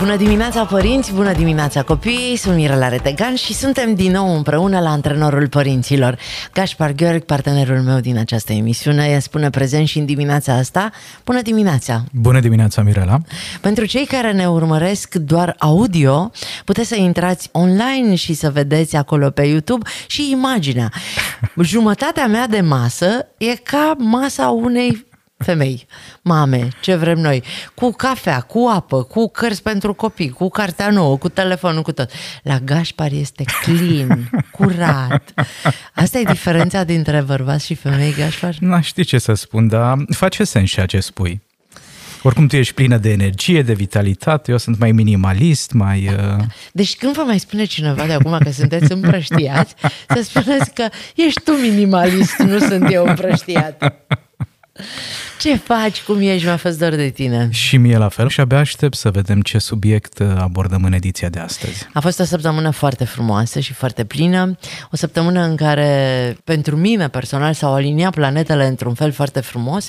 Bună dimineața părinți, bună dimineața copii, sunt Mirela Retegan și suntem din nou împreună la antrenorul părinților. Gaspar Gheorghe, partenerul meu din această emisiune, spune prezent și în dimineața asta. Bună dimineața! Bună dimineața, Mirela! Pentru cei care ne urmăresc doar audio, puteți să intrați online și să vedeți acolo pe YouTube și imaginea. Jumătatea mea de masă e ca masa unei femei, mame, ce vrem noi, cu cafea, cu apă, cu cărți pentru copii, cu cartea nouă, cu telefonul, cu tot. La Gașpar este clean, curat. Asta e diferența dintre bărbați și femei, Gașpar? Nu știu ce să spun, dar face sens ceea ce spui. Oricum tu ești plină de energie, de vitalitate, eu sunt mai minimalist, mai... Uh... Deci când vă mai spune cineva de acum că sunteți împrăștiați, să spuneți că ești tu minimalist, nu sunt eu împrăștiat. Ce faci? Cum ești? Mi-a fost dor de tine. Și mie la fel și abia aștept să vedem ce subiect uh, abordăm în ediția de astăzi. A fost o săptămână foarte frumoasă și foarte plină, o săptămână în care pentru mine personal s-au aliniat planetele într-un fel foarte frumos.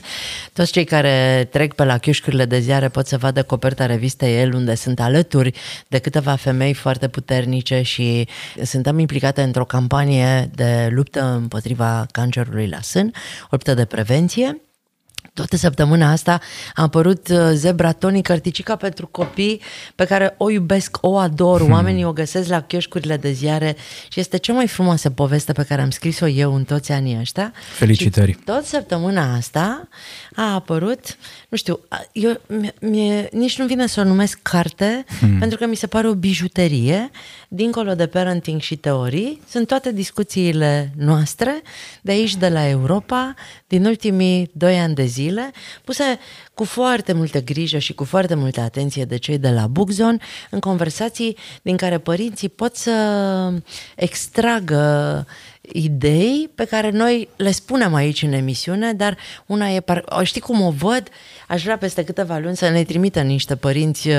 Toți cei care trec pe la chioșcurile de ziare pot să vadă coperta revistei El, unde sunt alături de câteva femei foarte puternice și suntem implicate într-o campanie de luptă împotriva cancerului la sân, o luptă de prevenție Toată săptămâna asta a apărut uh, Zebra Tony, cărticica pentru copii pe care o iubesc, o ador, hmm. oamenii o găsesc la chioșcurile de ziare și este cea mai frumoasă poveste pe care am scris-o eu în toți anii ăștia. Felicitări! Și tot săptămâna asta a apărut, nu știu, eu, mie, nici nu vine să o numesc carte, hmm. pentru că mi se pare o bijuterie, dincolo de parenting și teorii, sunt toate discuțiile noastre de aici, de la Europa, din ultimii doi ani de zile, puse cu foarte multă grijă și cu foarte multă atenție de cei de la Bookzone, în conversații din care părinții pot să extragă idei pe care noi le spunem aici în emisiune, dar una e, par... știi cum o văd? Aș vrea peste câteva luni să ne trimită niște părinți uh,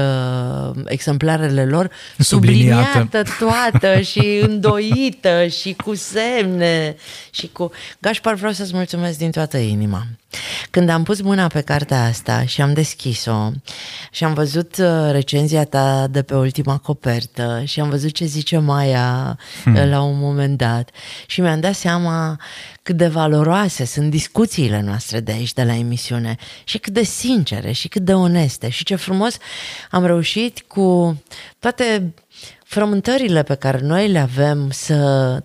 exemplarele lor subliniată. subliniată toată și îndoită și cu semne și cu... Gașpar, vreau să-ți mulțumesc din toată inima. Când am pus mâna pe cartea asta și am deschis-o și am văzut uh, recenzia ta de pe ultima copertă și am văzut ce zice Maia hmm. Uh, la un moment dat și mi-am dat seama cât de valoroase sunt discuțiile noastre de aici, de la emisiune și cât de sincere și cât de oneste și ce frumos am reușit cu toate frământările pe care noi le avem să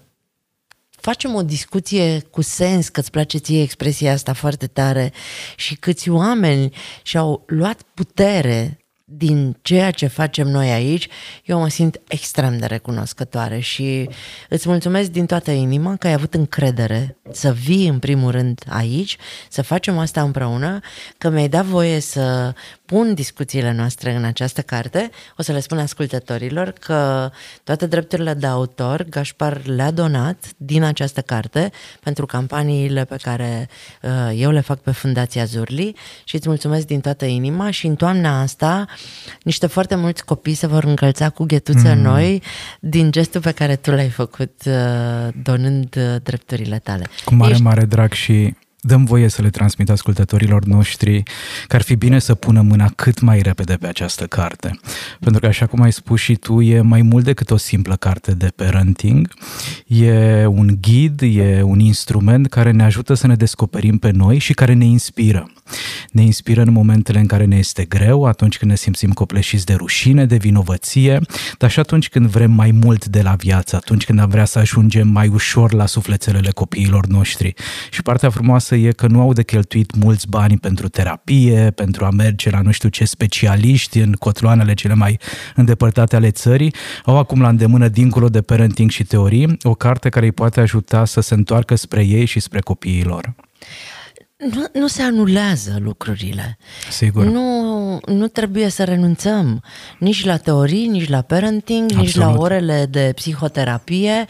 facem o discuție cu sens, că îți place ție expresia asta foarte tare și câți oameni și-au luat putere din ceea ce facem noi aici, eu mă simt extrem de recunoscătoare și îți mulțumesc din toată inima că ai avut încredere să vii în primul rând aici, să facem asta împreună, că mi-ai dat voie să pun discuțiile noastre în această carte. O să le spun ascultătorilor că toate drepturile de autor Gașpar le-a donat din această carte pentru campaniile pe care uh, eu le fac pe Fundația Zurli și îți mulțumesc din toată inima și în toamna asta niște foarte mulți copii se vor încălța cu ghetuțe mm. noi din gestul pe care tu l-ai făcut uh, donând uh, drepturile tale. Cu mare, Ești... mare drag și dăm voie să le transmit ascultătorilor noștri că ar fi bine să pună mâna cât mai repede pe această carte. Pentru că, așa cum ai spus și tu, e mai mult decât o simplă carte de parenting. E un ghid, e un instrument care ne ajută să ne descoperim pe noi și care ne inspiră. Ne inspiră în momentele în care ne este greu, atunci când ne simțim copleșiți de rușine, de vinovăție, dar și atunci când vrem mai mult de la viață, atunci când am vrea să ajungem mai ușor la sufletelele copiilor noștri. Și partea frumoasă e că nu au de cheltuit mulți bani pentru terapie, pentru a merge la nu știu ce specialiști în cotloanele cele mai îndepărtate ale țării, au acum la îndemână, dincolo de parenting și teorii, o carte care îi poate ajuta să se întoarcă spre ei și spre copiii lor nu, nu se anulează lucrurile. Sigur. Nu, nu trebuie să renunțăm nici la teorii, nici la parenting, Absolut. nici la orele de psihoterapie,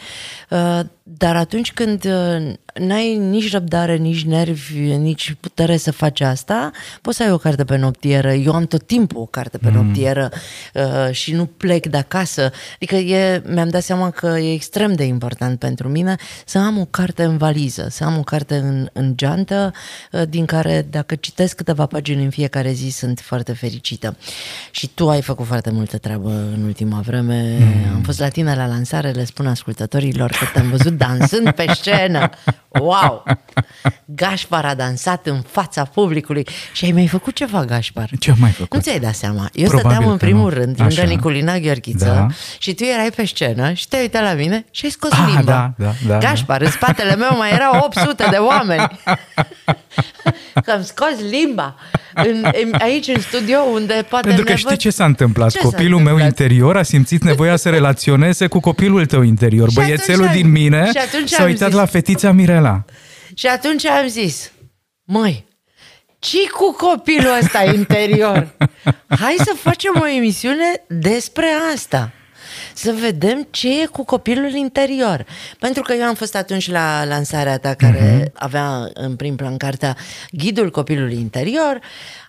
uh, dar atunci când uh, n-ai nici răbdare, nici nervi, nici putere să faci asta, poți să ai o carte pe noptieră. Eu am tot timpul o carte pe mm. noptieră uh, și nu plec de acasă. Adică e, mi-am dat seama că e extrem de important pentru mine să am o carte în valiză, să am o carte în, în geantă, uh, din care dacă citesc câteva pagini în fiecare zi sunt foarte fericită. Și tu ai făcut foarte multă treabă în ultima vreme. Mm. Am fost la tine la lansare, le spun ascultătorilor că te-am văzut dansând pe scenă. Wow! Gașpar a dansat în fața publicului și ai mai făcut ceva, Gașpar. Ce am mai făcut? Nu ți-ai dat seama. Eu Probabil stăteam în primul nu. rând lângă Niculina Gheorghiță da. și tu erai pe scenă și te uitai la mine și ai scos ah, limba. Da, da, da, Gașpar, da. în spatele meu mai erau 800 de oameni. Că am scos limba în, aici în studio unde poate Pentru că știi ce s-a întâmplat? Ce Copilul s-a întâmplat? meu interior a simțit nevoia să relaționeze cu copilul tău interior. Și Băiețelul din mine s-a uitat zis, la fetița Mirela. Și atunci am zis, măi, ce cu copilul ăsta interior? Hai să facem o emisiune despre asta să vedem ce e cu copilul interior. Pentru că eu am fost atunci la lansarea ta care uh-huh. avea în prim plan cartea Ghidul copilului interior.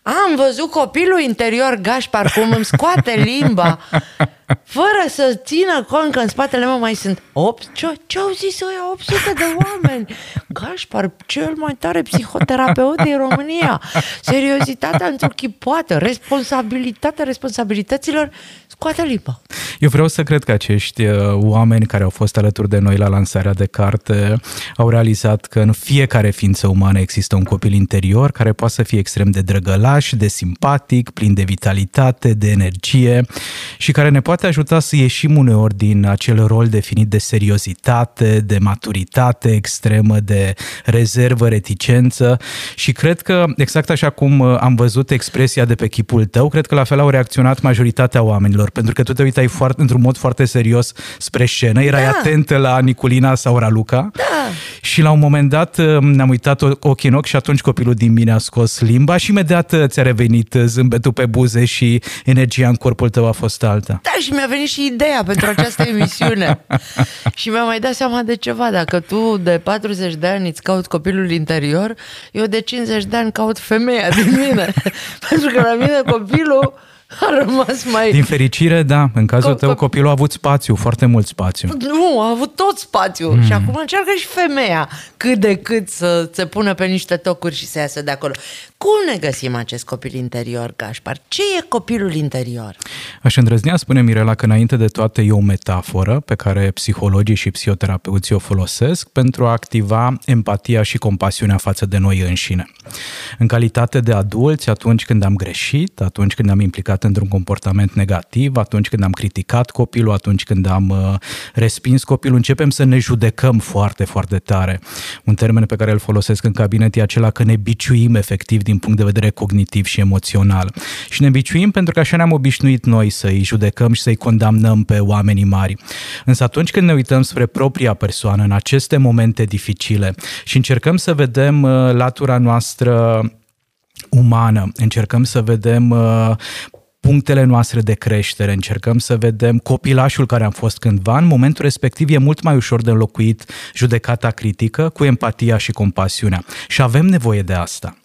Am văzut copilul interior Gașpar cum îmi scoate limba fără să țină cont că în spatele meu mai sunt 8, ce, ce au zis ăia 800 de oameni? Gașpar, cel mai tare psihoterapeut din România. Seriozitatea într-o chipoată, responsabilitatea responsabilităților scoate limba. Eu vreau să cred că acești uh, oameni care au fost alături de noi la lansarea de carte au realizat că în fiecare ființă umană există un copil interior care poate să fie extrem de drăgălaș, de simpatic, plin de vitalitate, de energie și care ne poate ajuta să ieșim uneori din acel rol definit de seriozitate, de maturitate extremă, de rezervă, reticență și cred că exact așa cum uh, am văzut expresia de pe chipul tău, cred că la fel au reacționat majoritatea oamenilor, pentru că tu te uitai foarte, într-un mod foarte serios spre scenă, erai da. atentă la Niculina sau Raluca da. și la un moment dat uh, ne-am uitat ochii în ochi și atunci copilul din mine a scos limba și imediat uh, ți-a revenit zâmbetul pe buze și energia în corpul tău a fost alta. Da, și mi-a venit și ideea pentru această emisiune. și mi-am mai dat seama de ceva. Dacă tu de 40 de ani îți cauți copilul interior, eu de 50 de ani caut femeia din mine. pentru că la mine copilul a rămas mai... Din fericire, da. În cazul Co- tău, copilul a avut spațiu, foarte mult spațiu. Nu, a avut tot spațiu. Mm. Și acum încearcă și femeia cât de cât să se pună pe niște tocuri și să iasă de acolo. Cum ne găsim acest copil interior, Gașpar? Ce e copilul interior? Aș îndrăznea, spune Mirela, că înainte de toate e o metaforă pe care psihologii și psihoterapeuții o folosesc pentru a activa empatia și compasiunea față de noi înșine. În calitate de adulți, atunci când am greșit, atunci când am implicat într-un comportament negativ, atunci când am criticat copilul, atunci când am uh, respins copilul, începem să ne judecăm foarte, foarte tare. Un termen pe care îl folosesc în cabinet e acela că ne biciuim efectiv din punct de vedere cognitiv și emoțional. Și ne biciuim pentru că așa ne-am obișnuit noi să-i judecăm și să-i condamnăm pe oamenii mari. Însă atunci când ne uităm spre propria persoană în aceste momente dificile și încercăm să vedem uh, latura noastră umană, încercăm să vedem uh, punctele noastre de creștere, încercăm să vedem copilașul care am fost cândva, în momentul respectiv e mult mai ușor de înlocuit judecata critică cu empatia și compasiunea. Și avem nevoie de asta.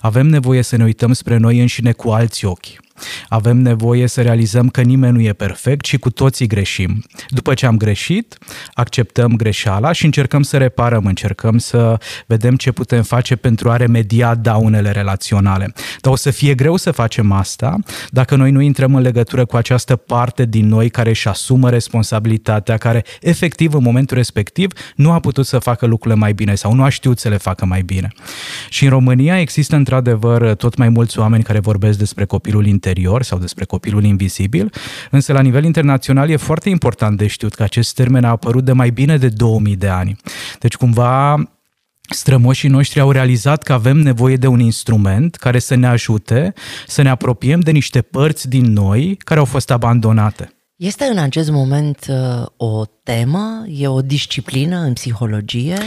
Avem nevoie să ne uităm spre noi înșine cu alți ochi. Avem nevoie să realizăm că nimeni nu e perfect și cu toții greșim. După ce am greșit, acceptăm greșeala și încercăm să reparăm, încercăm să vedem ce putem face pentru a remedia daunele relaționale. Dar o să fie greu să facem asta dacă noi nu intrăm în legătură cu această parte din noi care își asumă responsabilitatea, care efectiv în momentul respectiv nu a putut să facă lucrurile mai bine sau nu a știut să le facă mai bine. Și în România există într-adevăr tot mai mulți oameni care vorbesc despre copilul interior interior sau despre copilul invizibil, însă la nivel internațional e foarte important de știut că acest termen a apărut de mai bine de 2000 de ani. Deci cumva strămoșii noștri au realizat că avem nevoie de un instrument care să ne ajute să ne apropiem de niște părți din noi care au fost abandonate. Este în acest moment uh, o temă, e o disciplină în psihologie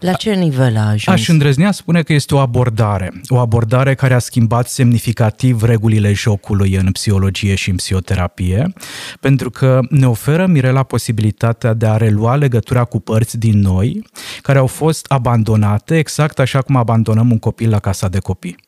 La ce nivel a ajuns? Aș îndrăznea spune că este o abordare. O abordare care a schimbat semnificativ regulile jocului în psihologie și în psihoterapie, pentru că ne oferă Mirela posibilitatea de a relua legătura cu părți din noi care au fost abandonate exact așa cum abandonăm un copil la casa de copii.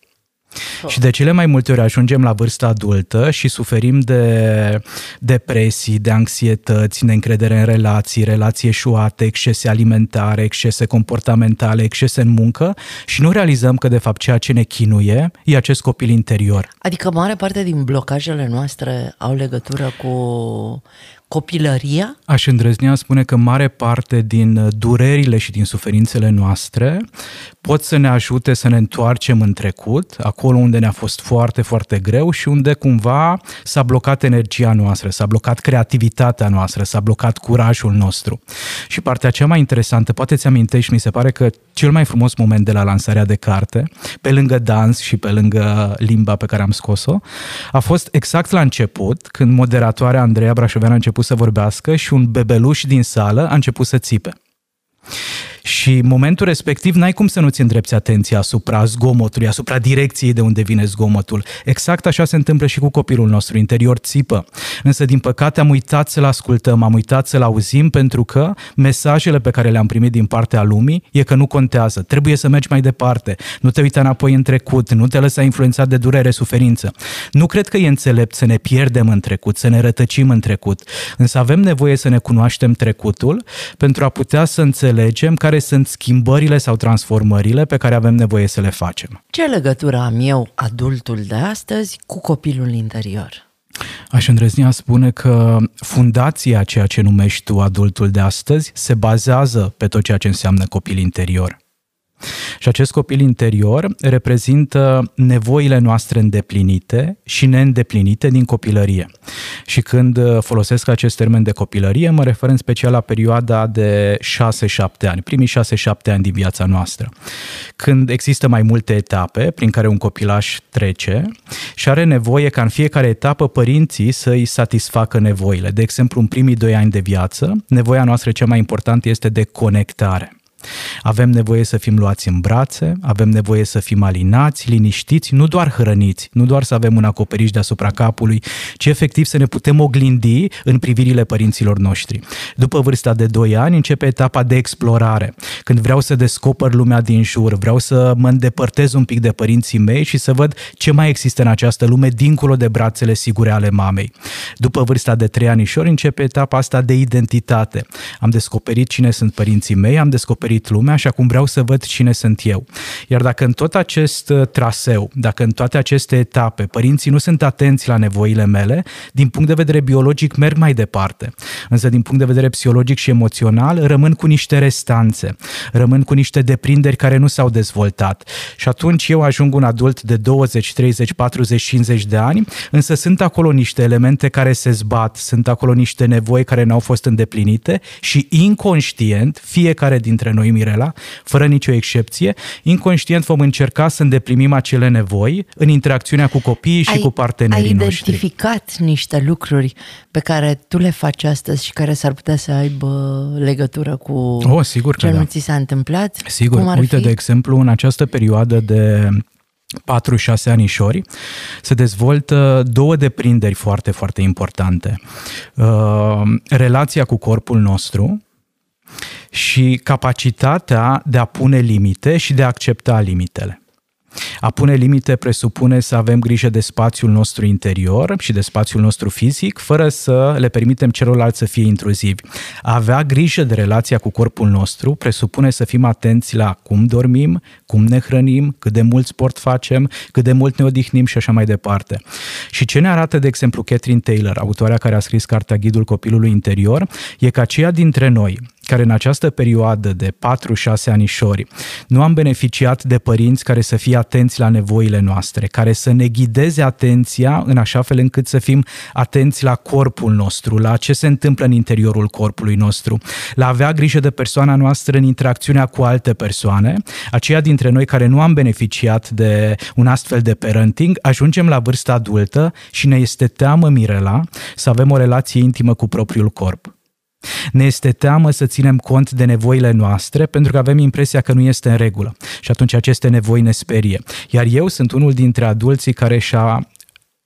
Și de cele mai multe ori ajungem la vârsta adultă și suferim de depresii, de anxietăți, neîncredere în relații, relații eșuate, excese alimentare, excese comportamentale, excese în muncă și nu realizăm că de fapt ceea ce ne chinuie e acest copil interior. Adică mare parte din blocajele noastre au legătură cu copilăria? Aș îndrăznea spune că mare parte din durerile și din suferințele noastre pot să ne ajute să ne întoarcem în trecut, acolo unde ne-a fost foarte, foarte greu și unde cumva s-a blocat energia noastră, s-a blocat creativitatea noastră, s-a blocat curajul nostru. Și partea cea mai interesantă, poate ți amintești, mi se pare că cel mai frumos moment de la lansarea de carte, pe lângă dans și pe lângă limba pe care am scos-o, a fost exact la început, când moderatoarea Andreea Brașovean a început să vorbească și un bebeluș din sală a început să țipe. Și momentul respectiv n-ai cum să nu-ți îndrepți atenția asupra zgomotului, asupra direcției de unde vine zgomotul. Exact așa se întâmplă și cu copilul nostru, interior țipă. Însă, din păcate, am uitat să-l ascultăm, am uitat să-l auzim pentru că mesajele pe care le-am primit din partea lumii e că nu contează, trebuie să mergi mai departe, nu te uita înapoi în trecut, nu te lăsa influențat de durere, suferință. Nu cred că e înțelept să ne pierdem în trecut, să ne rătăcim în trecut, însă avem nevoie să ne cunoaștem trecutul pentru a putea să înțelegem care sunt schimbările sau transformările pe care avem nevoie să le facem. Ce legătură am eu, adultul de astăzi, cu copilul interior? Aș îndrăzni spune că fundația ceea ce numești tu adultul de astăzi se bazează pe tot ceea ce înseamnă copil interior. Și acest copil interior reprezintă nevoile noastre îndeplinite și neîndeplinite din copilărie. Și când folosesc acest termen de copilărie, mă refer în special la perioada de 6-7 ani, primii 6-7 ani din viața noastră, când există mai multe etape prin care un copilaș trece și are nevoie ca în fiecare etapă părinții să-i satisfacă nevoile. De exemplu, în primii 2 ani de viață, nevoia noastră cea mai importantă este de conectare. Avem nevoie să fim luați în brațe, avem nevoie să fim alinați, liniștiți, nu doar hrăniți, nu doar să avem un acoperiș deasupra capului, ci efectiv să ne putem oglindi în privirile părinților noștri. După vârsta de 2 ani începe etapa de explorare, când vreau să descoper lumea din jur, vreau să mă îndepărtez un pic de părinții mei și să văd ce mai există în această lume dincolo de brațele sigure ale mamei. După vârsta de 3 anișori începe etapa asta de identitate. Am descoperit cine sunt părinții mei, am descoperit descoperit lumea și acum vreau să văd cine sunt eu. Iar dacă în tot acest uh, traseu, dacă în toate aceste etape părinții nu sunt atenți la nevoile mele, din punct de vedere biologic merg mai departe. Însă din punct de vedere psihologic și emoțional rămân cu niște restanțe, rămân cu niște deprinderi care nu s-au dezvoltat. Și atunci eu ajung un adult de 20, 30, 40, 50 de ani, însă sunt acolo niște elemente care se zbat, sunt acolo niște nevoi care n-au fost îndeplinite și inconștient fiecare dintre noi noi, Mirela, fără nicio excepție, inconștient vom încerca să îndeplinim acele nevoi în interacțiunea cu copiii și ai, cu partenerii ai noștri. Ai identificat niște lucruri pe care tu le faci astăzi și care s-ar putea să aibă legătură cu oh, sigur ce că nu da. ți s-a întâmplat? Sigur, Cum ar uite, fi? de exemplu, în această perioadă de 4-6 anișori, se dezvoltă două deprinderi foarte, foarte importante. Uh, relația cu corpul nostru, și capacitatea de a pune limite și de a accepta limitele. A pune limite presupune să avem grijă de spațiul nostru interior și de spațiul nostru fizic, fără să le permitem celorlalți să fie intruzivi. A avea grijă de relația cu corpul nostru presupune să fim atenți la cum dormim, cum ne hrănim, cât de mult sport facem, cât de mult ne odihnim și așa mai departe. Și ce ne arată, de exemplu, Catherine Taylor, autoarea care a scris cartea Ghidul copilului interior, e că aceia dintre noi care în această perioadă de 4-6 anișori nu am beneficiat de părinți care să fie atenți la nevoile noastre, care să ne ghideze atenția în așa fel încât să fim atenți la corpul nostru, la ce se întâmplă în interiorul corpului nostru, la avea grijă de persoana noastră în interacțiunea cu alte persoane, aceia dintre noi care nu am beneficiat de un astfel de parenting, ajungem la vârsta adultă și ne este teamă, Mirela, să avem o relație intimă cu propriul corp. Ne este teamă să ținem cont de nevoile noastre pentru că avem impresia că nu este în regulă și atunci aceste nevoi ne sperie. Iar eu sunt unul dintre adulții care și-a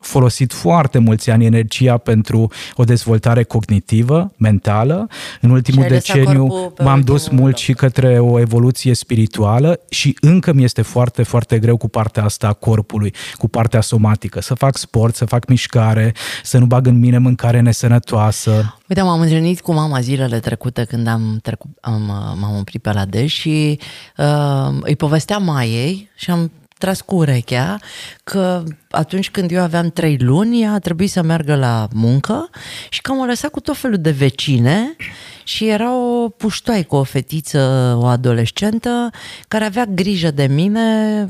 folosit foarte mulți ani energia pentru o dezvoltare cognitivă, mentală. În ultimul deceniu m-am dus mult loc. și către o evoluție spirituală și încă mi este foarte, foarte greu cu partea asta a corpului, cu partea somatică. Să fac sport, să fac mișcare, să nu bag în mine mâncare nesănătoasă. Uite, m-am întâlnit cu mama zilele trecute când am trecut, am, m-am oprit pe la D și uh, îi povesteam mai ei și am tras cu urechea că atunci când eu aveam trei luni, ea a trebuit să meargă la muncă și că m-a lăsat cu tot felul de vecine și era o puștoaică, o fetiță, o adolescentă care avea grijă de mine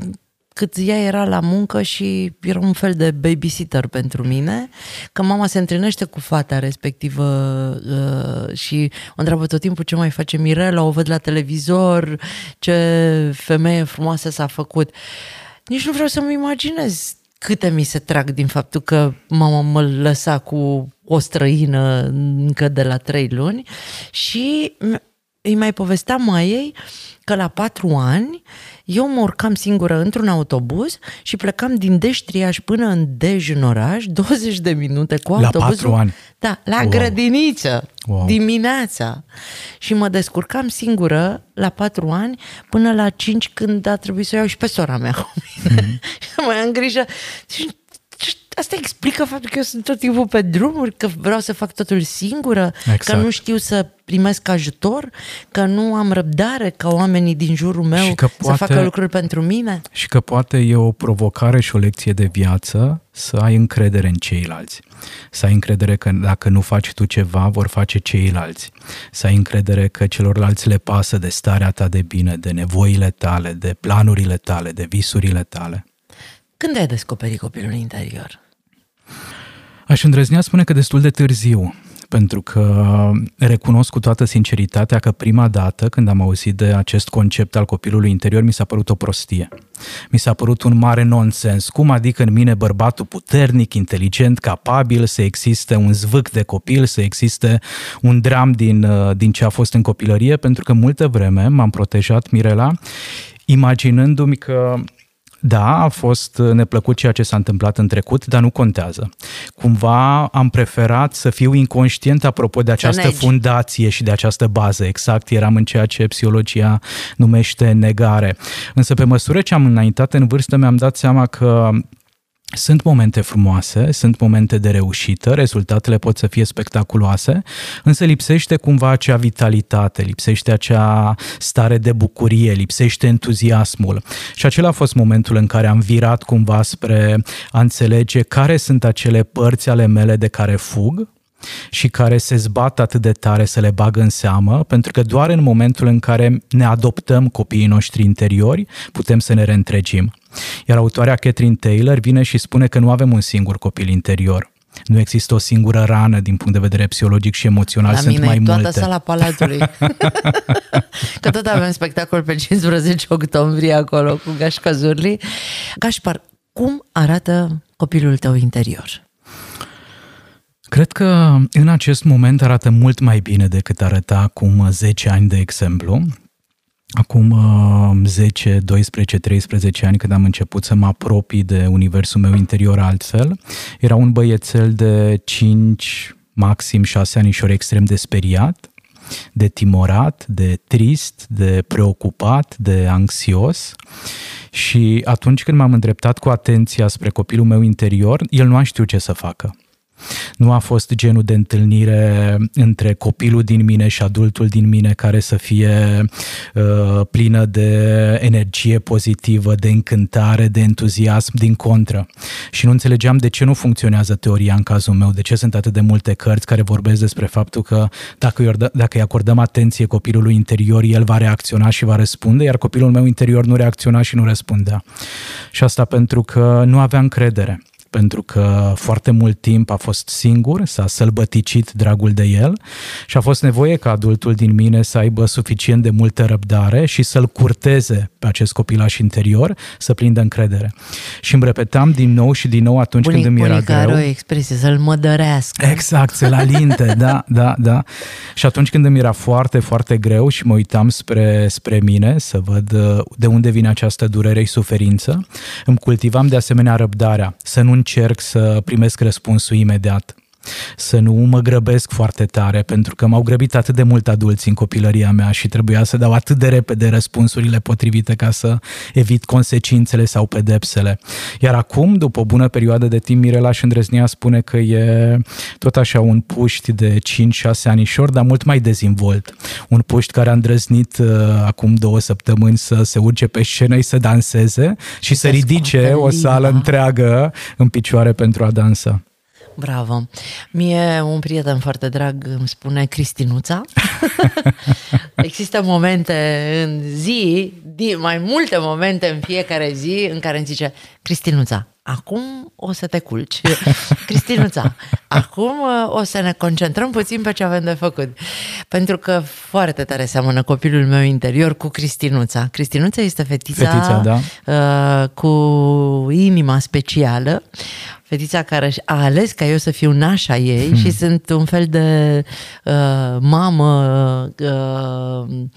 cât ea era la muncă și era un fel de babysitter pentru mine, că mama se întâlnește cu fata respectivă uh, și o întreabă tot timpul ce mai face Mirela, o văd la televizor, ce femeie frumoasă s-a făcut. Nici nu vreau să-mi imaginez câte mi se trag din faptul că mama mă lăsa cu o străină încă de la trei luni și îi mai povesteam mai ei că la patru ani eu mă urcam singură într-un autobuz și plecam din Deștriaș până în Dej în oraș, 20 de minute cu autobuzul. La patru ani? Da, la wow. grădiniță, wow. dimineața. Și mă descurcam singură la patru ani până la cinci când a trebuit să o iau și pe sora mea cu mine. Mm-hmm. și mai am grijă. Și asta explică faptul că eu sunt tot timpul pe drumuri, că vreau să fac totul singură, exact. că nu știu să primesc ajutor, că nu am răbdare ca oamenii din jurul meu și că poate, să facă lucruri pentru mine. Și că poate e o provocare și o lecție de viață să ai încredere în ceilalți. Să ai încredere că dacă nu faci tu ceva, vor face ceilalți. Să ai încredere că celorlalți le pasă de starea ta de bine, de nevoile tale, de planurile tale, de visurile tale. Când ai descoperit copilul interior? Aș îndrăznea spune că destul de târziu, pentru că recunosc cu toată sinceritatea că prima dată când am auzit de acest concept al copilului interior mi s-a părut o prostie. Mi s-a părut un mare nonsens. Cum adică în mine bărbatul puternic, inteligent, capabil, să existe un zvâc de copil, să existe un dram din, din ce a fost în copilărie, pentru că multă vreme m-am protejat Mirela imaginându-mi că da, a fost neplăcut ceea ce s-a întâmplat în trecut, dar nu contează. Cumva am preferat să fiu inconștient apropo de această fundație și de această bază. Exact, eram în ceea ce psihologia numește negare. Însă pe măsură ce am înaintat în vârstă, mi-am dat seama că sunt momente frumoase, sunt momente de reușită, rezultatele pot să fie spectaculoase, însă lipsește cumva acea vitalitate, lipsește acea stare de bucurie, lipsește entuziasmul. Și acela a fost momentul în care am virat cumva spre a înțelege care sunt acele părți ale mele de care fug, și care se zbat atât de tare să le bagă în seamă, pentru că doar în momentul în care ne adoptăm copiii noștri interiori, putem să ne reîntregim. Iar autoarea Catherine Taylor vine și spune că nu avem un singur copil interior. Nu există o singură rană din punct de vedere psihologic și emoțional, La sunt mine mai e toată multe. sala Palatului. că tot avem spectacol pe 15 octombrie acolo cu Gașca Zurli. Gașpar, cum arată copilul tău interior? Cred că în acest moment arată mult mai bine decât arăta acum 10 ani, de exemplu. Acum 10, 12, 13 ani când am început să mă apropii de universul meu interior altfel, era un băiețel de 5, maxim 6 anișori extrem de speriat, de timorat, de trist, de preocupat, de anxios și atunci când m-am îndreptat cu atenția spre copilul meu interior, el nu a știut ce să facă. Nu a fost genul de întâlnire între copilul din mine și adultul din mine care să fie uh, plină de energie pozitivă, de încântare, de entuziasm, din contră. Și nu înțelegeam de ce nu funcționează teoria în cazul meu, de ce sunt atât de multe cărți care vorbesc despre faptul că dacă, dacă îi acordăm atenție copilului interior, el va reacționa și va răspunde, iar copilul meu interior nu reacționa și nu răspundea. Și asta pentru că nu avea încredere pentru că foarte mult timp a fost singur, s-a sălbăticit dragul de el și a fost nevoie ca adultul din mine să aibă suficient de multă răbdare și să-l curteze pe acest copilaș interior, să prindă încredere. Și îmi repetam din nou și din nou atunci Bunic, când îmi era greu. are o expresie, să-l mădărească. Exact, să-l alinte, da, da, da. Și atunci când îmi era foarte, foarte greu și mă uitam spre, spre mine să văd uh, de unde vine această durere și suferință, îmi cultivam de asemenea răbdarea, să nu încerc să primesc răspunsul imediat să nu mă grăbesc foarte tare, pentru că m-au grăbit atât de mult adulți în copilăria mea și trebuia să dau atât de repede răspunsurile potrivite ca să evit consecințele sau pedepsele. Iar acum, după o bună perioadă de timp, Mirela și îndrăznia spune că e tot așa un puști de 5-6 anișori, dar mult mai dezvolt. Un puști care a îndrăznit uh, acum două săptămâni să se urce pe scenă și să danseze și să ridice o sală întreagă în picioare pentru a dansa. Bravo! Mie un prieten foarte drag îmi spune Cristinuța. Există momente în zi, mai multe momente în fiecare zi în care îmi zice Cristinuța, acum o să te culci. Cristinuța, acum uh, o să ne concentrăm puțin pe ce avem de făcut. Pentru că foarte tare seamănă copilul meu interior cu Cristinuța. Cristinuța este fetița, fetița da. uh, cu inima specială, fetița care a ales ca eu să fiu nașa ei hmm. și sunt un fel de uh, mamă uh,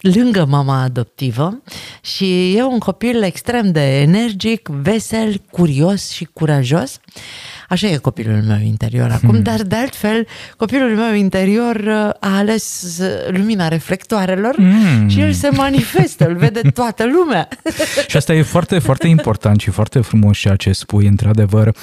lângă mama adoptivă și e un copil extrem de energic, vesel, curios și curajos. Așa e copilul meu interior acum, hmm. dar de altfel copilul meu interior uh, a ales lumina reflectoarelor hmm. și el se manifestă, îl vede toată lumea. Și asta e foarte, foarte important și foarte frumos ceea ce spui. Într-adevăr,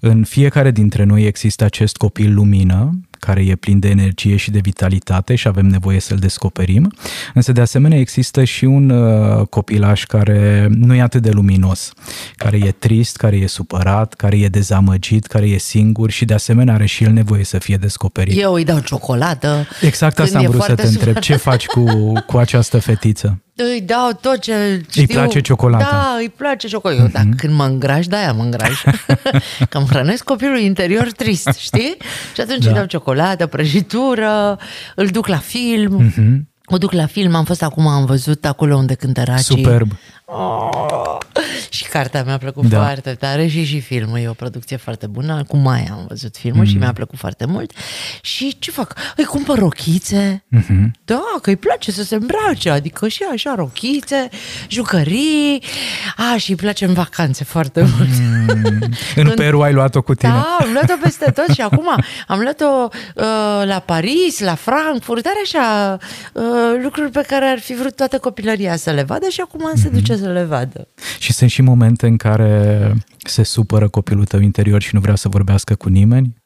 în fiecare dintre noi există acest copil lumină care e plin de energie și de vitalitate și avem nevoie să-l descoperim. Însă, de asemenea, există și un uh, copilaș care nu e atât de luminos, care e trist, care e supărat, care e dezamăgit, care e singur și, de asemenea, are și el nevoie să fie descoperit. Eu îi dau ciocolată. Exact asta am vrut să te întreb. Ce faci cu, cu această fetiță? Îi dau tot ce știu. Îi place ciocolata. Da, îi place ciocolata. Uh-huh. Dar mhm. când mă îngraș, de-aia mă îngraș. că îmi hrănesc copilul interior trist, știi? Și atunci da. îi dau ciocolată, prăjitură, îl duc la film. Uh-huh. O duc la film, am fost acum, am văzut acolo unde cântă Raci. Superb. Oh, și cartea mi-a plăcut da. foarte tare și și filmul. E o producție foarte bună. Cu Maia am văzut filmul mm. și mi-a plăcut foarte mult. Și ce fac? Îi cumpăr rochițe. Mm-hmm. Da, că îi place să se îmbrace. Adică și așa rochițe, jucării. A, și îi place în vacanțe foarte mm. mult. Mm. în Peru ai luat-o cu tine. Da, am luat-o peste tot și acum am luat-o uh, la Paris, la Frankfurt, are așa uh, lucruri pe care ar fi vrut toată copilăria să le vadă și acum mm-hmm. se duce să le vadă. Și sunt și momente în care se supără copilul tău interior și nu vrea să vorbească cu nimeni?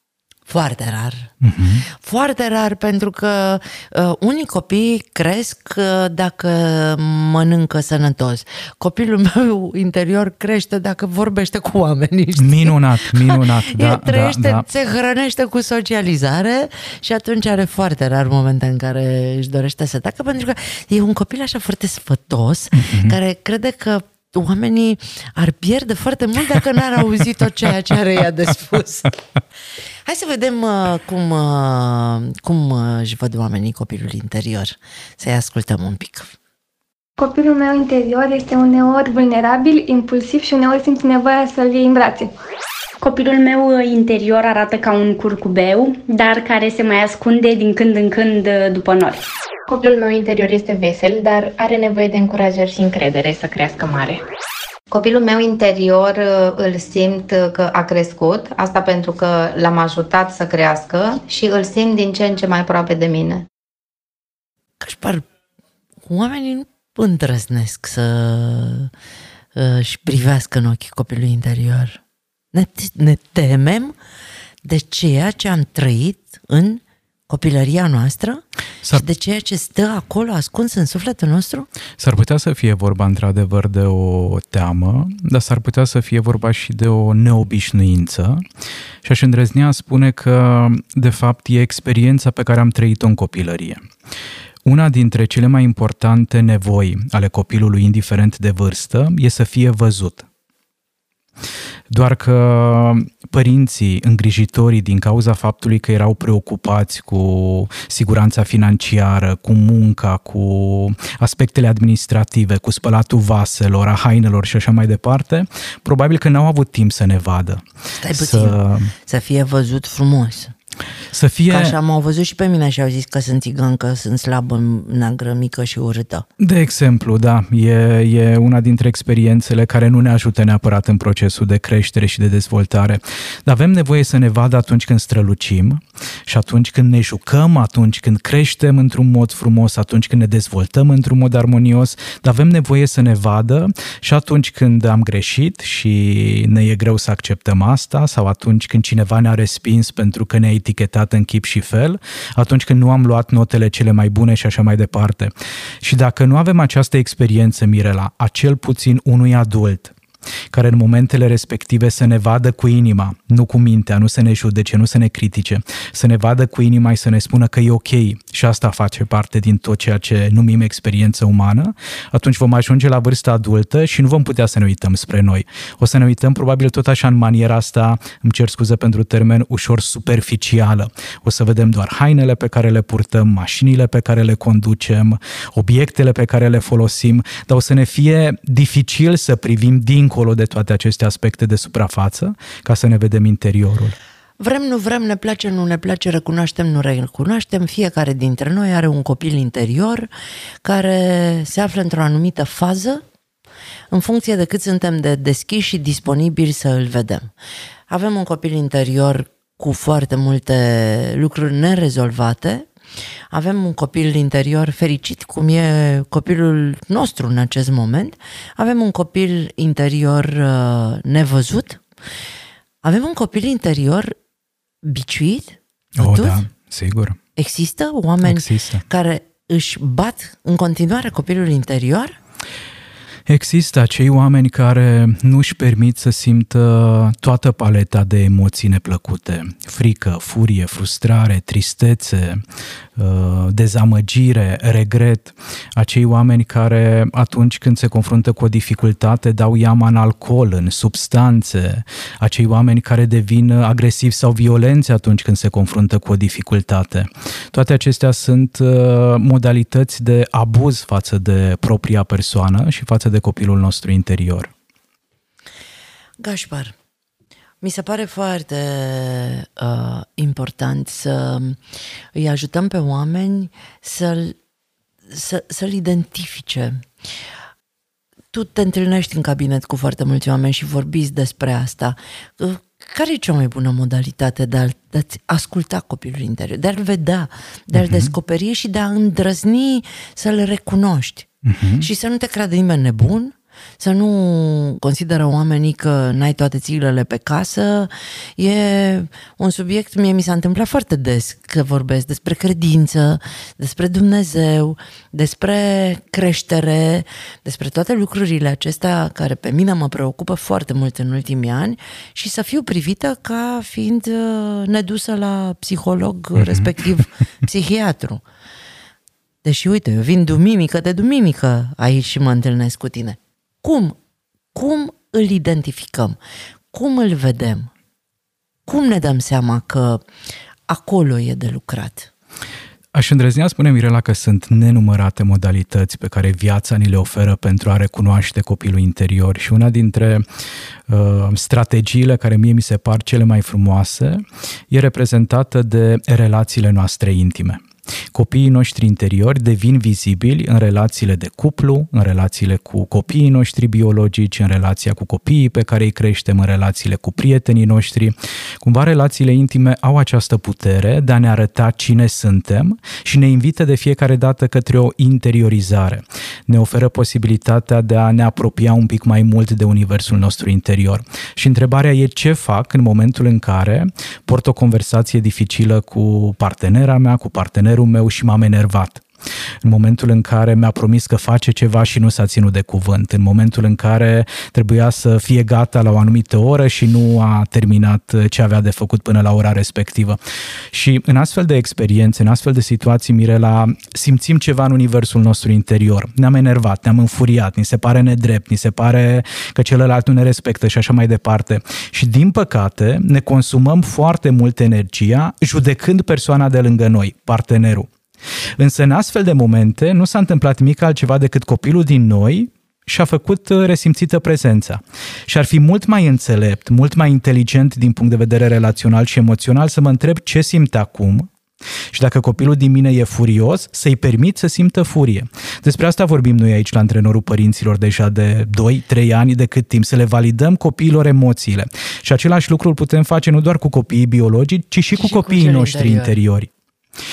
Foarte rar. Uh-huh. Foarte rar, pentru că uh, unii copii cresc uh, dacă mănâncă sănătos. Copilul meu interior crește dacă vorbește cu oamenii. Știi? Minunat, minunat. da, El trăiește, da, da. se hrănește cu socializare și atunci are foarte rar momente în care își dorește să tacă, pentru că e un copil așa foarte sfătos, uh-huh. care crede că oamenii ar pierde foarte mult dacă n-ar auzi tot ceea ce are ea de spus. Hai să vedem uh, cum, uh, cum uh, își văd oamenii copilul interior. Să-i ascultăm un pic. Copilul meu interior este uneori vulnerabil, impulsiv și uneori simți nevoia să-l iei în brațe. Copilul meu interior arată ca un curcubeu, dar care se mai ascunde din când în când după nori. Copilul meu interior este vesel, dar are nevoie de încurajări și încredere să crească mare. Copilul meu interior uh, îl simt că a crescut, asta pentru că l-am ajutat să crească și îl simt din ce în ce mai aproape de mine. Cașpar, oamenii nu îndrăznesc să uh, își privească în ochii copilului interior. Ne, ne temem de ceea ce am trăit în copilăria noastră S-ar... și de ceea ce stă acolo ascuns în sufletul nostru? S-ar putea să fie vorba într-adevăr de o teamă, dar s-ar putea să fie vorba și de o neobișnuință și aș îndrăznea spune că de fapt e experiența pe care am trăit-o în copilărie. Una dintre cele mai importante nevoi ale copilului, indiferent de vârstă, e să fie văzut. Doar că părinții, îngrijitorii, din cauza faptului că erau preocupați cu siguranța financiară, cu munca, cu aspectele administrative, cu spălatul vaselor, a hainelor și așa mai departe, probabil că n-au avut timp să ne vadă. Stai puțin, să, să fie văzut frumos. Să fie... Ca așa m-au văzut și pe mine și au zis că sunt țigancă, sunt slabă, neagră, mică și urâtă. De exemplu, da, e, e una dintre experiențele care nu ne ajută neapărat în procesul de creștere și de dezvoltare. Dar avem nevoie să ne vadă atunci când strălucim și atunci când ne jucăm, atunci când creștem într-un mod frumos, atunci când ne dezvoltăm într-un mod armonios, dar avem nevoie să ne vadă și atunci când am greșit și ne e greu să acceptăm asta sau atunci când cineva ne-a respins pentru că ne-a etichetat în chip și fel, atunci când nu am luat notele cele mai bune și așa mai departe. Și dacă nu avem această experiență, Mirela, a cel puțin unui adult, care în momentele respective să ne vadă cu inima, nu cu mintea, nu să ne judece, nu să ne critique, să ne vadă cu inima și să ne spună că e ok și asta face parte din tot ceea ce numim experiență umană, atunci vom ajunge la vârsta adultă și nu vom putea să ne uităm spre noi. O să ne uităm probabil tot așa în maniera asta, îmi cer scuze pentru termen, ușor superficială. O să vedem doar hainele pe care le purtăm, mașinile pe care le conducem, obiectele pe care le folosim, dar o să ne fie dificil să privim din dincolo de toate aceste aspecte de suprafață, ca să ne vedem interiorul. Vrem, nu vrem, ne place, nu ne place, recunoaștem, nu recunoaștem. Fiecare dintre noi are un copil interior care se află într-o anumită fază în funcție de cât suntem de deschiși și disponibili să îl vedem. Avem un copil interior cu foarte multe lucruri nerezolvate, avem un copil interior fericit, cum e copilul nostru în acest moment, avem un copil interior uh, nevăzut, avem un copil interior biciuit, Oh, da, sigur. Există oameni Există. care își bat în continuare copilul interior? Există acei oameni care nu își permit să simtă toată paleta de emoții neplăcute. Frică, furie, frustrare, tristețe, uh, dezamăgire, regret. Acei oameni care atunci când se confruntă cu o dificultate dau iama în alcool, în substanțe. Acei oameni care devin agresivi sau violenți atunci când se confruntă cu o dificultate. Toate acestea sunt uh, modalități de abuz față de propria persoană și față de copilul nostru interior. Gașpar, mi se pare foarte uh, important să îi ajutăm pe oameni să-l, să, să-l identifice. Tu te întâlnești în cabinet cu foarte mulți oameni și vorbiți despre asta. Uh, care e cea mai bună modalitate de, a, de a asculta copilul interior, de a-l vedea, de a-l uh-huh. descoperi și de a îndrăzni să-l recunoști? uh-huh. și să nu te creadă nimeni nebun, să nu consideră oamenii că n-ai toate țiglele pe casă. E un subiect, mie mi s-a întâmplat foarte des că vorbesc despre credință, despre Dumnezeu, despre creștere, despre toate lucrurile acestea care pe mine mă preocupă foarte mult în ultimii ani și să fiu privită ca fiind uh, nedusă la psiholog, mhm. respectiv psihiatru. Deși, uite, eu vin duminică de duminică aici și mă întâlnesc cu tine. Cum? Cum îl identificăm? Cum îl vedem? Cum ne dăm seama că acolo e de lucrat? Aș îndrăznea spune Mirela că sunt nenumărate modalități pe care viața ni le oferă pentru a recunoaște copilul interior și una dintre uh, strategiile care mie mi se par cele mai frumoase e reprezentată de relațiile noastre intime. Copiii noștri interiori devin vizibili în relațiile de cuplu, în relațiile cu copiii noștri biologici, în relația cu copiii pe care îi creștem, în relațiile cu prietenii noștri. Cumva relațiile intime au această putere de a ne arăta cine suntem și ne invită de fiecare dată către o interiorizare. Ne oferă posibilitatea de a ne apropia un pic mai mult de universul nostru interior. Și întrebarea e ce fac în momentul în care port o conversație dificilă cu partenera mea, cu partenerul meu și m-am enervat. În momentul în care mi-a promis că face ceva și nu s-a ținut de cuvânt, în momentul în care trebuia să fie gata la o anumită oră și nu a terminat ce avea de făcut până la ora respectivă. Și în astfel de experiențe, în astfel de situații, Mirela, simțim ceva în universul nostru interior. Ne-am enervat, ne-am înfuriat, ni se pare nedrept, ni se pare că celălalt nu ne respectă și așa mai departe. Și din păcate ne consumăm foarte mult energia judecând persoana de lângă noi, partenerul. Însă în astfel de momente nu s-a întâmplat nimic altceva decât copilul din noi și-a făcut uh, resimțită prezența. Și ar fi mult mai înțelept, mult mai inteligent din punct de vedere relațional și emoțional să mă întreb ce simt acum și dacă copilul din mine e furios, să-i permit să simtă furie. Despre asta vorbim noi aici la antrenorul părinților deja de 2-3 ani, de cât timp, să le validăm copiilor emoțiile. Și același lucru îl putem face nu doar cu copiii biologici, ci și cu și copiii cu noștri interiori. interiori.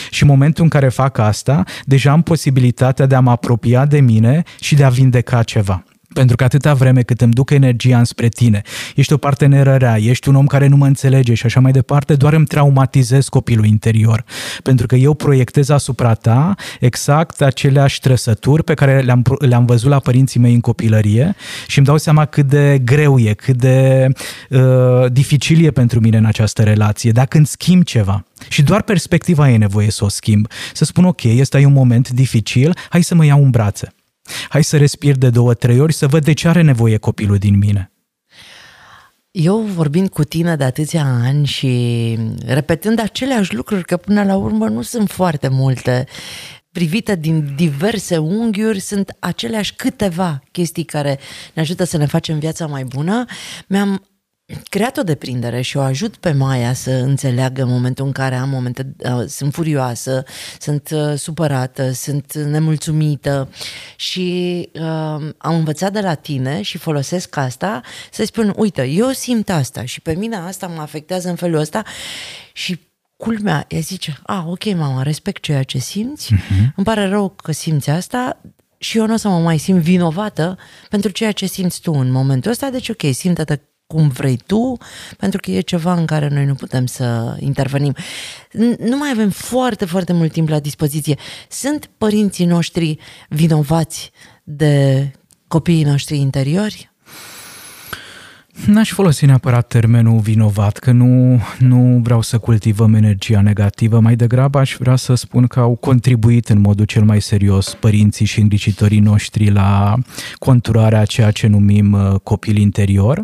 Și în momentul în care fac asta, deja am posibilitatea de a mă apropia de mine și de a vindeca ceva. Pentru că atâta vreme cât îmi duc energia înspre tine, ești o parteneră rea, ești un om care nu mă înțelege și așa mai departe, doar îmi traumatizez copilul interior. Pentru că eu proiectez asupra ta exact aceleași trăsături pe care le-am, le-am văzut la părinții mei în copilărie și îmi dau seama cât de greu e, cât de uh, dificil e pentru mine în această relație. Dacă îmi schimb ceva, și doar perspectiva e nevoie să o schimb. Să spun, ok, ăsta e un moment dificil, hai să mă iau în brațe. Hai să respir de două, trei ori să văd de ce are nevoie copilul din mine. Eu vorbind cu tine de atâția ani și repetând aceleași lucruri, că până la urmă nu sunt foarte multe, privite din diverse unghiuri, sunt aceleași câteva chestii care ne ajută să ne facem viața mai bună, mi-am creat o deprindere și o ajut pe Maia să înțeleagă în momentul în care am momente, uh, sunt furioasă, sunt uh, supărată, sunt nemulțumită și uh, am învățat de la tine și folosesc asta să spun, uite, eu simt asta și pe mine asta mă afectează în felul ăsta și culmea, ea zice, a, ok, mama, respect ceea ce simți, uh-huh. îmi pare rău că simți asta, și eu nu o să mă mai simt vinovată pentru ceea ce simți tu în momentul ăsta, deci ok, simte-te cum vrei tu, pentru că e ceva în care noi nu putem să intervenim. Nu mai avem foarte, foarte mult timp la dispoziție. Sunt părinții noștri vinovați de copiii noștri interiori? N-aș folosi neapărat termenul vinovat, că nu, nu vreau să cultivăm energia negativă, mai degrabă aș vrea să spun că au contribuit în modul cel mai serios părinții și îngrijitorii noștri la conturarea ceea ce numim uh, copil interior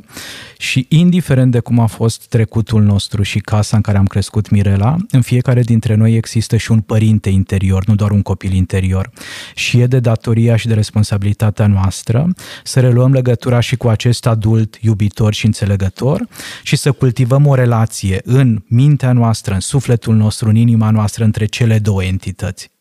și indiferent de cum a fost trecutul nostru și casa în care am crescut Mirela, în fiecare dintre noi există și un părinte interior, nu doar un copil interior. Și e de datoria și de responsabilitatea noastră să reluăm legătura și cu acest adult iubitor și înțelegător și să cultivăm o relație în mintea noastră, în sufletul nostru, în inima noastră, între cele două entități.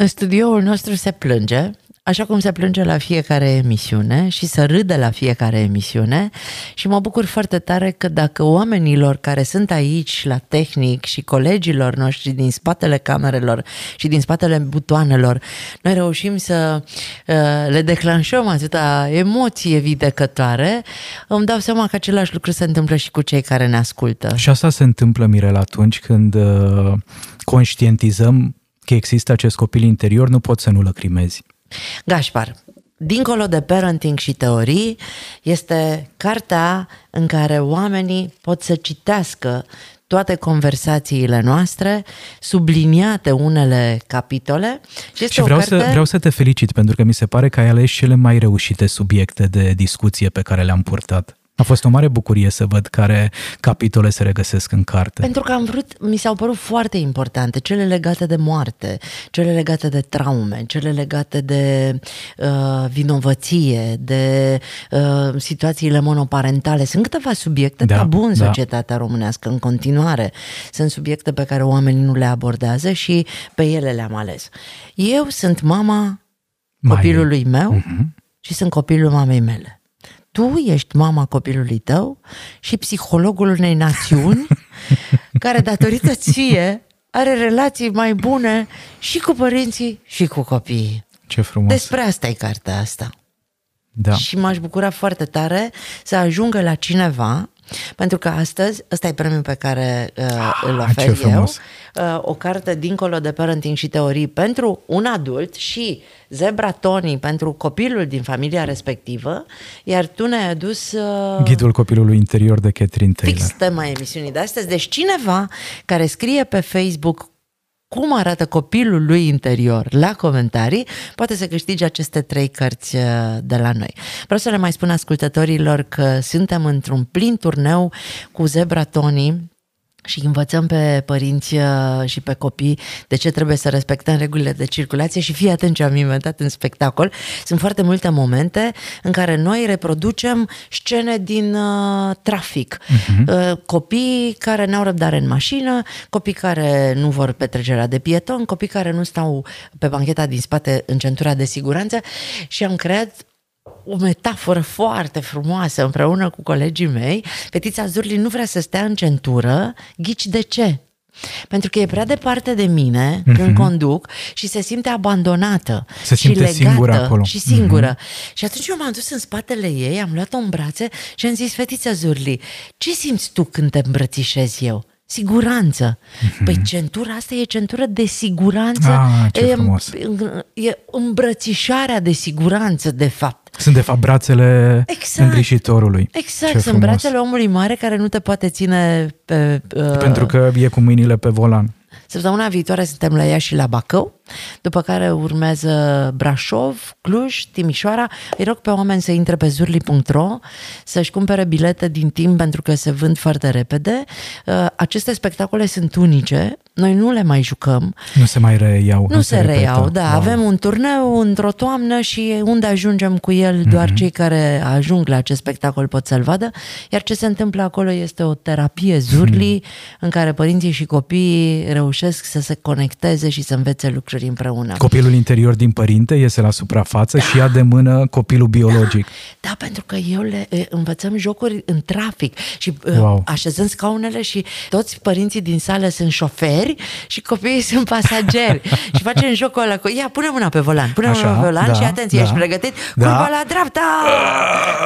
În studioul nostru se plânge așa cum se plânge la fiecare emisiune și să râde la fiecare emisiune și mă bucur foarte tare că dacă oamenilor care sunt aici la tehnic și colegilor noștri din spatele camerelor și din spatele butoanelor, noi reușim să uh, le declanșăm atâta emoție videcătoare, îmi dau seama că același lucru se întâmplă și cu cei care ne ascultă. Și asta se întâmplă, Mirel, atunci când uh, conștientizăm că există acest copil interior, nu poți să nu lăcrimezi. Gașpar, dincolo de parenting și teorii, este cartea în care oamenii pot să citească toate conversațiile noastre, subliniate unele capitole. Și, este și vreau, o carte... să, vreau să te felicit pentru că mi se pare că ai ales cele mai reușite subiecte de discuție pe care le-am purtat. A fost o mare bucurie să văd care capitole se regăsesc în carte. Pentru că am vrut, mi s-au părut foarte importante, cele legate de moarte, cele legate de traume, cele legate de uh, vinovăție, de uh, situațiile monoparentale. Sunt câteva subiecte da, tabu în da. societatea românească în continuare. Sunt subiecte pe care oamenii nu le abordează și pe ele le-am ales. Eu sunt mama copilului meu uh-huh. și sunt copilul mamei mele tu ești mama copilului tău și psihologul unei națiuni care, datorită ție, are relații mai bune și cu părinții și cu copiii. Ce frumos! Despre asta e cartea asta. Da. Și m-aș bucura foarte tare să ajungă la cineva Pentru că astăzi, ăsta e premiul pe care uh, îl Ah, ce ofer eu, frumos. uh, o carte dincolo de parenting și teorii pentru un adult și Zebra Tony pentru copilul din familia respectivă, iar tu ne-ai adus uh, Ghidul copilului interior de Catherine Taylor. fix tema emisiunii de astăzi. Deci cineva care scrie pe Facebook cum arată copilul lui interior la comentarii, poate să câștige aceste trei cărți uh, de la noi. Vreau să le mai spun ascultătorilor că suntem într-un plin turneu cu Zebra Tony, și învățăm pe părinți uh, și pe copii de ce trebuie să respectăm regulile de circulație și fii atent ce am inventat în spectacol. Sunt foarte multe momente în care noi reproducem scene din uh, trafic. Uh-huh. Copii care n-au răbdare în mașină, copii care nu vor petrecerea de pieton, copii care nu stau pe bancheta din spate în centura de siguranță și am creat o metaforă foarte frumoasă împreună cu colegii mei. Fetița Zurli nu vrea să stea în centură, ghici de ce? Pentru că e prea departe de mine mm-hmm. când conduc și se simte abandonată Se și simte legată singură acolo. și singură. Mm-hmm. Și atunci eu m-am dus în spatele ei, am luat-o în brațe și am zis, fetița Zurli, ce simți tu când te îmbrățișez eu? Siguranță. Mm-hmm. Păi centura asta e centură de siguranță. Ah, ce e, frumos. e îmbrățișarea de siguranță, de fapt. Sunt de fapt brațele Exact. îngrijitorului. Exact, Ce sunt frumos. brațele omului mare care nu te poate ține pe... Uh, Pentru că e cu mâinile pe volan. Săptămâna viitoare suntem la Iași și la Bacău, după care urmează Brașov, Cluj, Timișoara. Îi rog pe oameni să intre pe zurli.ro, să-și cumpere bilete din timp pentru că se vând foarte repede. Uh, Aceste spectacole sunt unice, noi nu le mai jucăm, Nu se mai reiau. nu, se, reiau, repetă. da. Wow. Avem un turneu într-o toamnă și unde ajungem cu el, Mhm. doar cei care ajung la acest spectacol pot să-l vadă. Iar ce se întâmplă acolo este o terapie zurli Mhm. în care părinții și copiii reușesc să se conecteze și să învețe lucruri împreună. Copilul interior din părinte iese la suprafață și ia de mână copilul biologic. Da, pentru că eu le e, învățăm jocuri în trafic și Wow. wow. așezăm scaunele și toți părinții din sală sunt șoferi și copiii sunt pasageri. și facem jocul ăla cu, ia, pune mâna pe volan, pune Așa, mâna pe volan da, și atenție, da. ești pregătit? Da. Curba la dreapta, curba la stânga,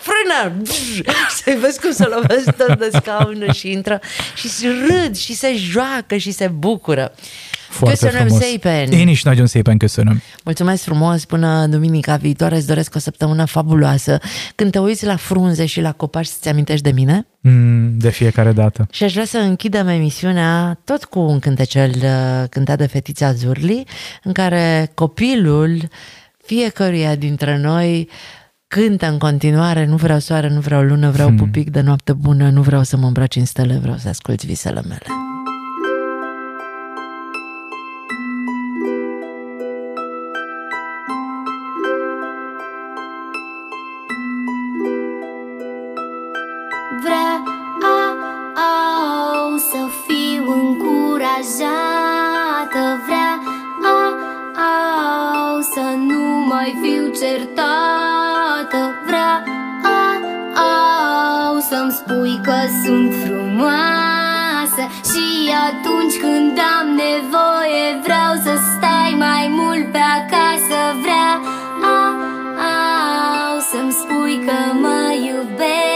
frână! și să-i vezi cum se lovesc tot de scaună și intră și se râd și se joacă și se bucură. Foarte Köszönöm frumos. szépen! Én is nagyon szépen köszönöm. Mulțumesc frumos până duminica viitoare, îți doresc o săptămână fabuloasă. Când te uiți la frunze și la copaci, să-ți amintești de mine? Mm, de fiecare dată. Și aș vrea să închidem emisiunea tot cu un cântecel uh, cântat de fetița Zurli, în care copilul fiecăruia dintre noi cântă în continuare, nu vreau soare, nu vreau lună, vreau hmm. pupic de noapte bună, nu vreau să mă îmbraci în stele, vreau să ascult visele mele. Vreau să fiu încurajată Vreau să nu mai fiu certată spui că sunt frumoasă Și atunci când am nevoie Vreau să stai mai mult pe acasă. Vreau să-mi spui că mă iubești